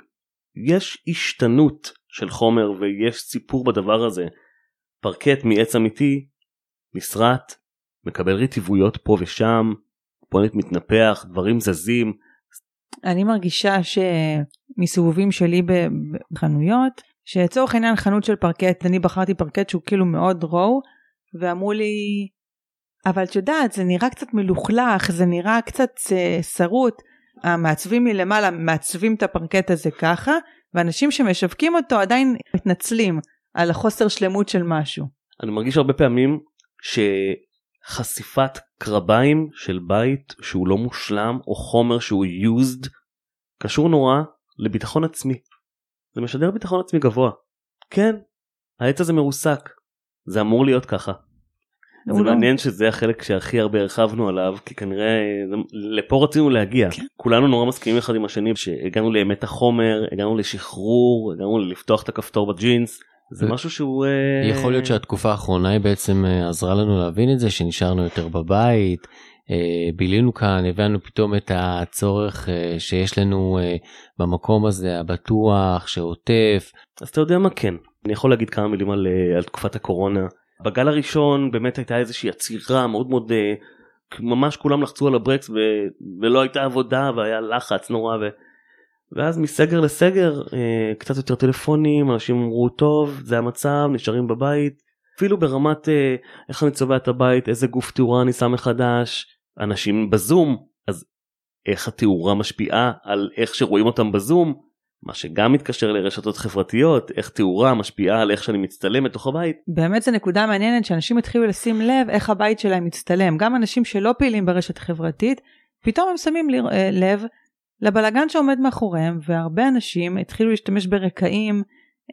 Speaker 2: יש השתנות של חומר ויש סיפור בדבר הזה. פרקט מעץ אמיתי, נסרט, מקבל רטיבויות פה ושם, פועלת מתנפח, דברים זזים.
Speaker 1: אני מרגישה שמסיבובים שלי בחנויות, שלצורך העניין חנות של פרקט, אני בחרתי פרקט שהוא כאילו מאוד רואו, ואמרו לי, אבל את יודעת, זה נראה קצת מלוכלך, זה נראה קצת uh, שרוט. המעצבים מלמעלה מעצבים את הפרקט הזה ככה, ואנשים שמשווקים אותו עדיין מתנצלים על החוסר שלמות של משהו.
Speaker 2: אני מרגיש הרבה פעמים שחשיפת קרביים של בית שהוא לא מושלם או חומר שהוא used קשור נורא לביטחון עצמי. זה משדר ביטחון עצמי גבוה. כן, העץ הזה מרוסק. זה אמור להיות ככה. זה
Speaker 1: לא-
Speaker 2: מעניין שזה החלק שהכי הרבה הרחבנו עליו כי כנראה לפה רצינו להגיע.
Speaker 1: כן.
Speaker 2: כולנו נורא מסכימים אחד עם השני שהגענו לאמת החומר הגענו לשחרור הגענו לפתוח את הכפתור בג'ינס. זה משהו שהוא אה,
Speaker 3: יכול להיות שהתקופה האחרונה היא בעצם אה, עזרה לנו להבין את זה שנשארנו יותר בבית אה, בילינו כאן הבנו פתאום את הצורך שיש לנו במקום הזה הבטוח שעוטף.
Speaker 2: אז אתה יודע מה כן? אני יכול להגיד כמה מילים על, על תקופת הקורונה בגל הראשון באמת הייתה איזושהי עצירה מאוד מאוד אה, ממש כולם לחצו על הברקס ו, ולא הייתה עבודה והיה לחץ נורא ו, ואז מסגר לסגר אה, קצת יותר טלפונים אנשים אמרו טוב זה המצב נשארים בבית. אפילו ברמת אה, איך אני צובע את הבית איזה גוף תאורה אני שם מחדש אנשים בזום אז איך התאורה משפיעה על איך שרואים אותם בזום מה שגם מתקשר לרשתות חברתיות איך תאורה משפיעה על איך שאני מצטלם בתוך הבית
Speaker 1: באמת זו נקודה מעניינת שאנשים התחילו לשים לב איך הבית שלהם מצטלם. גם אנשים שלא פעילים ברשת חברתית, פתאום הם שמים אה, לב לבלגן שעומד מאחוריהם, והרבה אנשים התחילו להשתמש ברקעים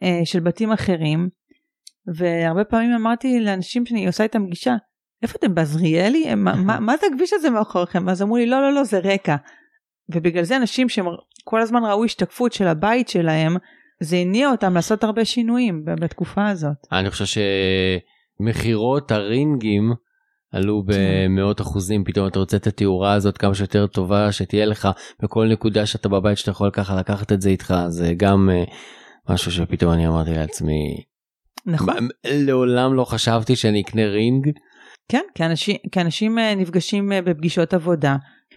Speaker 1: אה, של בתים אחרים, והרבה פעמים אמרתי לאנשים שאני עושה איתם פגישה, איפה אתם בעזריאלי? מה, מה, מה זה הכביש הזה מאחוריכם? אז אמרו לי לא לא לא זה רקע. ובגלל זה אנשים שכל הזמן ראו השתקפות של הבית שלהם, זה הניע אותם לעשות הרבה שינויים בתקופה הזאת.
Speaker 3: אני חושב שמכירות הרינגים עלו במאות אחוזים פתאום אתה רוצה את התאורה הזאת כמה שיותר טובה שתהיה לך בכל נקודה שאתה בבית שאתה יכול ככה לקחת את זה איתך זה גם אה, משהו שפתאום אני אמרתי לעצמי
Speaker 1: נכון.
Speaker 3: לעולם לא חשבתי שאני אקנה רינג
Speaker 1: כן, כי אנשים, כי אנשים אה, נפגשים אה, בפגישות עבודה.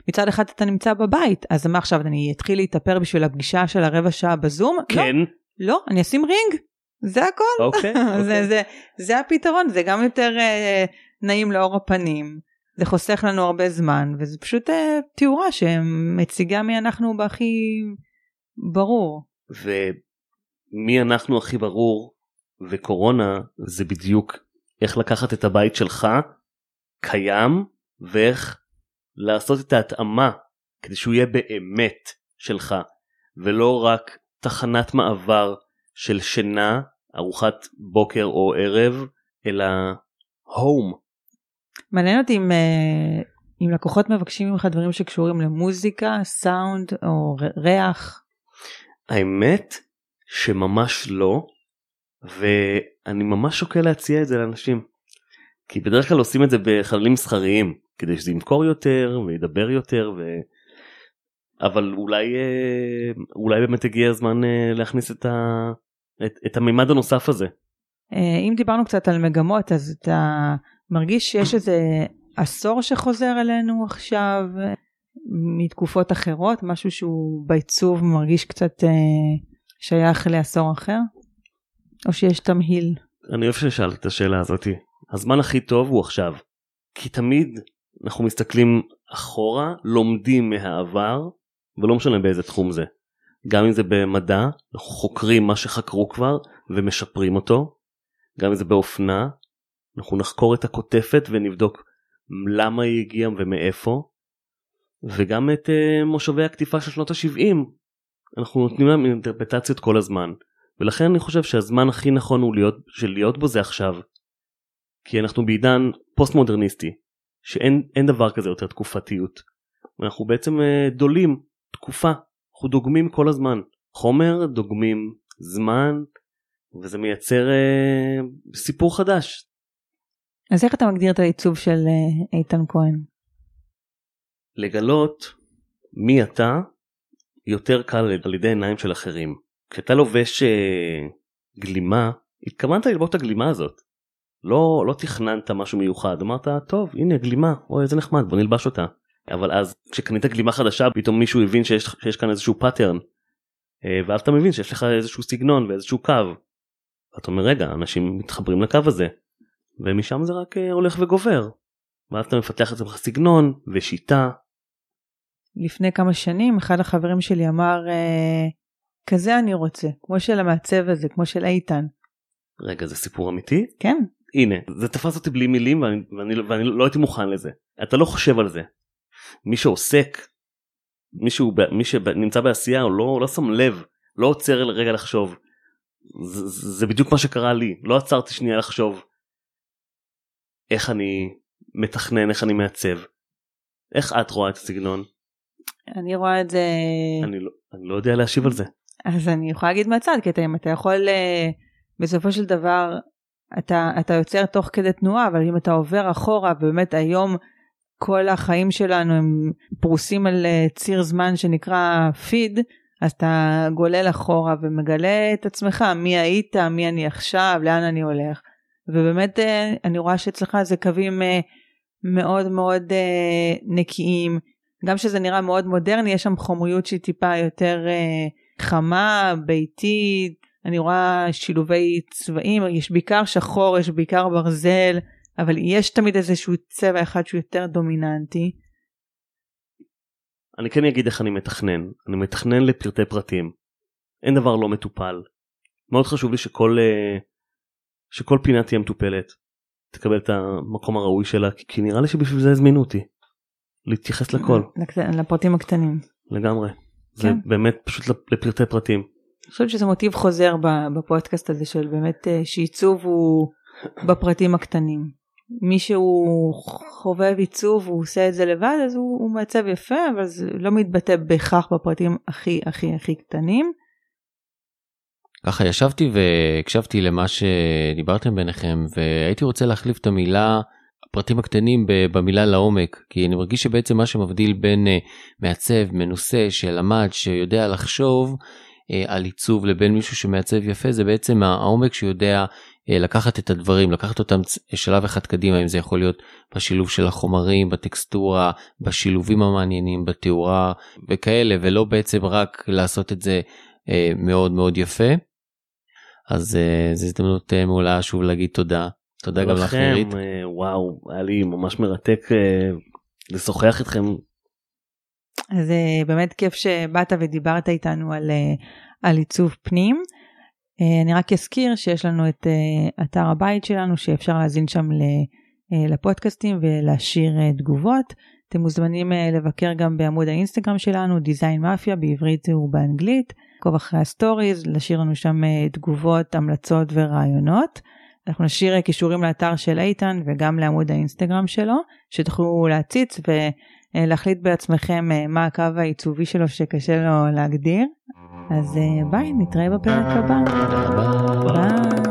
Speaker 1: מצד אחד אתה נמצא בבית, אז מה עכשיו, אני אתחיל להתאפר בשביל הפגישה של הרבע שעה בזום?
Speaker 2: כן
Speaker 1: לא, לא, אני אשים רינג, זה הכל.
Speaker 2: אוקיי,
Speaker 1: זה,
Speaker 2: אוקיי.
Speaker 1: זה, זה הפתרון, זה גם יותר אה, נעים לאור הפנים, זה חוסך לנו הרבה זמן, וזה פשוט אה, תאורה שמציגה מי אנחנו בהכי ברור.
Speaker 2: ומי אנחנו הכי ברור וקורונה זה בדיוק איך לקחת את הבית שלך קיים ואיך לעשות את ההתאמה כדי שהוא יהיה באמת שלך ולא רק תחנת מעבר של שינה ארוחת בוקר או ערב אלא הום
Speaker 1: מעניין אותי אם, אה, אם לקוחות מבקשים ממך דברים שקשורים למוזיקה, סאונד או ריח.
Speaker 2: האמת שממש לא ואני ממש שוקל להציע את זה לאנשים. כי בדרך כלל עושים את זה בחללים מסחריים כדי שזה ימכור יותר וידבר יותר ו... אבל אולי אה, אולי באמת הגיע הזמן אה, להכניס את, ה... את, את המימד הנוסף הזה.
Speaker 1: אה, אם דיברנו קצת על מגמות, אז אתה מרגיש שיש איזה עשור שחוזר אלינו עכשיו מתקופות אחרות, משהו שהוא בעיצוב מרגיש קצת שייך לעשור אחר? או שיש תמהיל?
Speaker 2: אני אוהב ששאלת את השאלה הזאתי. הזמן הכי טוב הוא עכשיו. כי תמיד אנחנו מסתכלים אחורה, לומדים מהעבר, ולא משנה באיזה תחום זה. גם אם זה במדע, אנחנו חוקרים מה שחקרו כבר ומשפרים אותו. גם אם זה באופנה, אנחנו נחקור את הכותפת ונבדוק למה היא הגיעה ומאיפה. וגם את uh, מושבי הקטיפה של שנות ה-70, אנחנו נותנים להם אינטרפטציות כל הזמן. ולכן אני חושב שהזמן הכי נכון הוא להיות, של להיות בו זה עכשיו. כי אנחנו בעידן פוסט מודרניסטי, שאין אין דבר כזה יותר תקופתיות. ואנחנו בעצם אה, דולים תקופה, אנחנו דוגמים כל הזמן. חומר, דוגמים זמן, וזה מייצר אה, סיפור חדש.
Speaker 1: אז איך אתה מגדיר את העיצוב של אה, איתן כהן?
Speaker 2: לגלות מי אתה יותר קל על ידי עיניים של אחרים. כשאתה לובש אה, גלימה, התכוונת ללבוש את הגלימה הזאת. לא, לא תכננת משהו מיוחד, אמרת טוב הנה גלימה, אוי איזה נחמד בוא נלבש אותה. אבל אז כשקנית גלימה חדשה פתאום מישהו הבין שיש, שיש כאן איזשהו pattern אה, ואז אתה מבין שיש לך איזשהו סגנון ואיזשהו קו. אתה אומר רגע אנשים מתחברים לקו הזה ומשם זה רק אה, הולך וגובר. ואז אתה מפתח את עצמך סגנון ושיטה.
Speaker 1: לפני כמה שנים אחד החברים שלי אמר אה, כזה אני רוצה כמו של המעצב הזה כמו של איתן.
Speaker 2: רגע זה סיפור אמיתי?
Speaker 1: כן.
Speaker 2: הנה זה תפס אותי בלי מילים ואני, ואני, ואני לא הייתי מוכן לזה. אתה לא חושב על זה. מי שעוסק מישהו מי שנמצא בעשייה הוא לא, לא שם לב לא עוצר רגע לחשוב. זה, זה בדיוק מה שקרה לי לא עצרתי שנייה לחשוב איך אני מתכנן איך אני מעצב. איך את רואה את הסגנון?
Speaker 1: אני רואה את זה
Speaker 2: אני לא, אני לא יודע להשיב על זה.
Speaker 1: אז אני יכולה להגיד מהצד כי אתה, אם אתה יכול אה, בסופו של דבר אתה אתה יוצר תוך כדי תנועה אבל אם אתה עובר אחורה באמת היום כל החיים שלנו הם פרוסים על אה, ציר זמן שנקרא פיד, אז אתה גולל אחורה ומגלה את עצמך, מי היית, מי אני עכשיו, לאן אני הולך. ובאמת אה, אני רואה שאצלך זה קווים אה, מאוד מאוד נקיים. גם שזה נראה מאוד מודרני, יש שם חומריות שהיא טיפה יותר חמה, ביתית, אני רואה שילובי צבעים, יש בעיקר שחור, יש בעיקר ברזל. אבל יש תמיד איזשהו צבע אחד שהוא יותר דומיננטי.
Speaker 2: אני כן אגיד איך אני מתכנן, אני מתכנן לפרטי פרטים. אין דבר לא מטופל. מאוד חשוב לי שכל, אה, שכל פינה תהיה מטופלת. תקבל את המקום הראוי שלה, כי נראה לי שבשביל זה הזמינו אותי. להתייחס לכל.
Speaker 1: לפרטים הקטנים.
Speaker 2: לגמרי. זה כן. באמת פשוט לפרטי פרטים.
Speaker 1: אני חושבת שזה מוטיב חוזר בפודקאסט הזה של באמת אה, שעיצוב הוא בפרטים הקטנים. מי שהוא חובב עיצוב הוא עושה את זה לבד אז הוא, הוא מעצב יפה אבל זה לא מתבטא בהכרח בפרטים הכי הכי הכי קטנים.
Speaker 3: ככה ישבתי והקשבתי למה שדיברתם ביניכם והייתי רוצה להחליף את המילה הפרטים הקטנים במילה לעומק כי אני מרגיש שבעצם מה שמבדיל בין אה, מעצב מנוסה שלמד שיודע לחשוב על עיצוב לבין מישהו שמעצב יפה זה בעצם העומק שיודע אה, לקחת את הדברים, לקחת אותם שלב אחד קדימה, אם זה יכול להיות בשילוב של החומרים, בטקסטורה, בשילובים המעניינים, בתאורה וכאלה, ולא בעצם רק לעשות את זה אה, מאוד מאוד יפה. אז אה, זו הזדמנות מעולה שוב להגיד תודה. תודה גם לך נירית.
Speaker 2: וואו, היה לי ממש מרתק לשוחח איתכם.
Speaker 1: אז באמת כיף שבאת ודיברת איתנו על, על עיצוב פנים. אה, אני רק אזכיר שיש לנו את אה, אתר הבית שלנו שאפשר להזין שם אה, לפודקאסטים ולהשאיר תגובות. אתם מוזמנים לבקר גם בעמוד האינסטגרם שלנו, דיזיין מאפיה בעברית ובאנגלית, לעקוב אחרי הסטוריז, להשאיר לנו שם תגובות, המלצות ורעיונות. אנחנו נשאיר קישורים לאתר של איתן וגם לעמוד האינסטגרם שלו, שתוכלו להציץ ולהחליט בעצמכם מה הקו העיצובי שלו שקשה לו להגדיר. אז אה, ביי, נתראה בפרק הבא.
Speaker 3: ביי.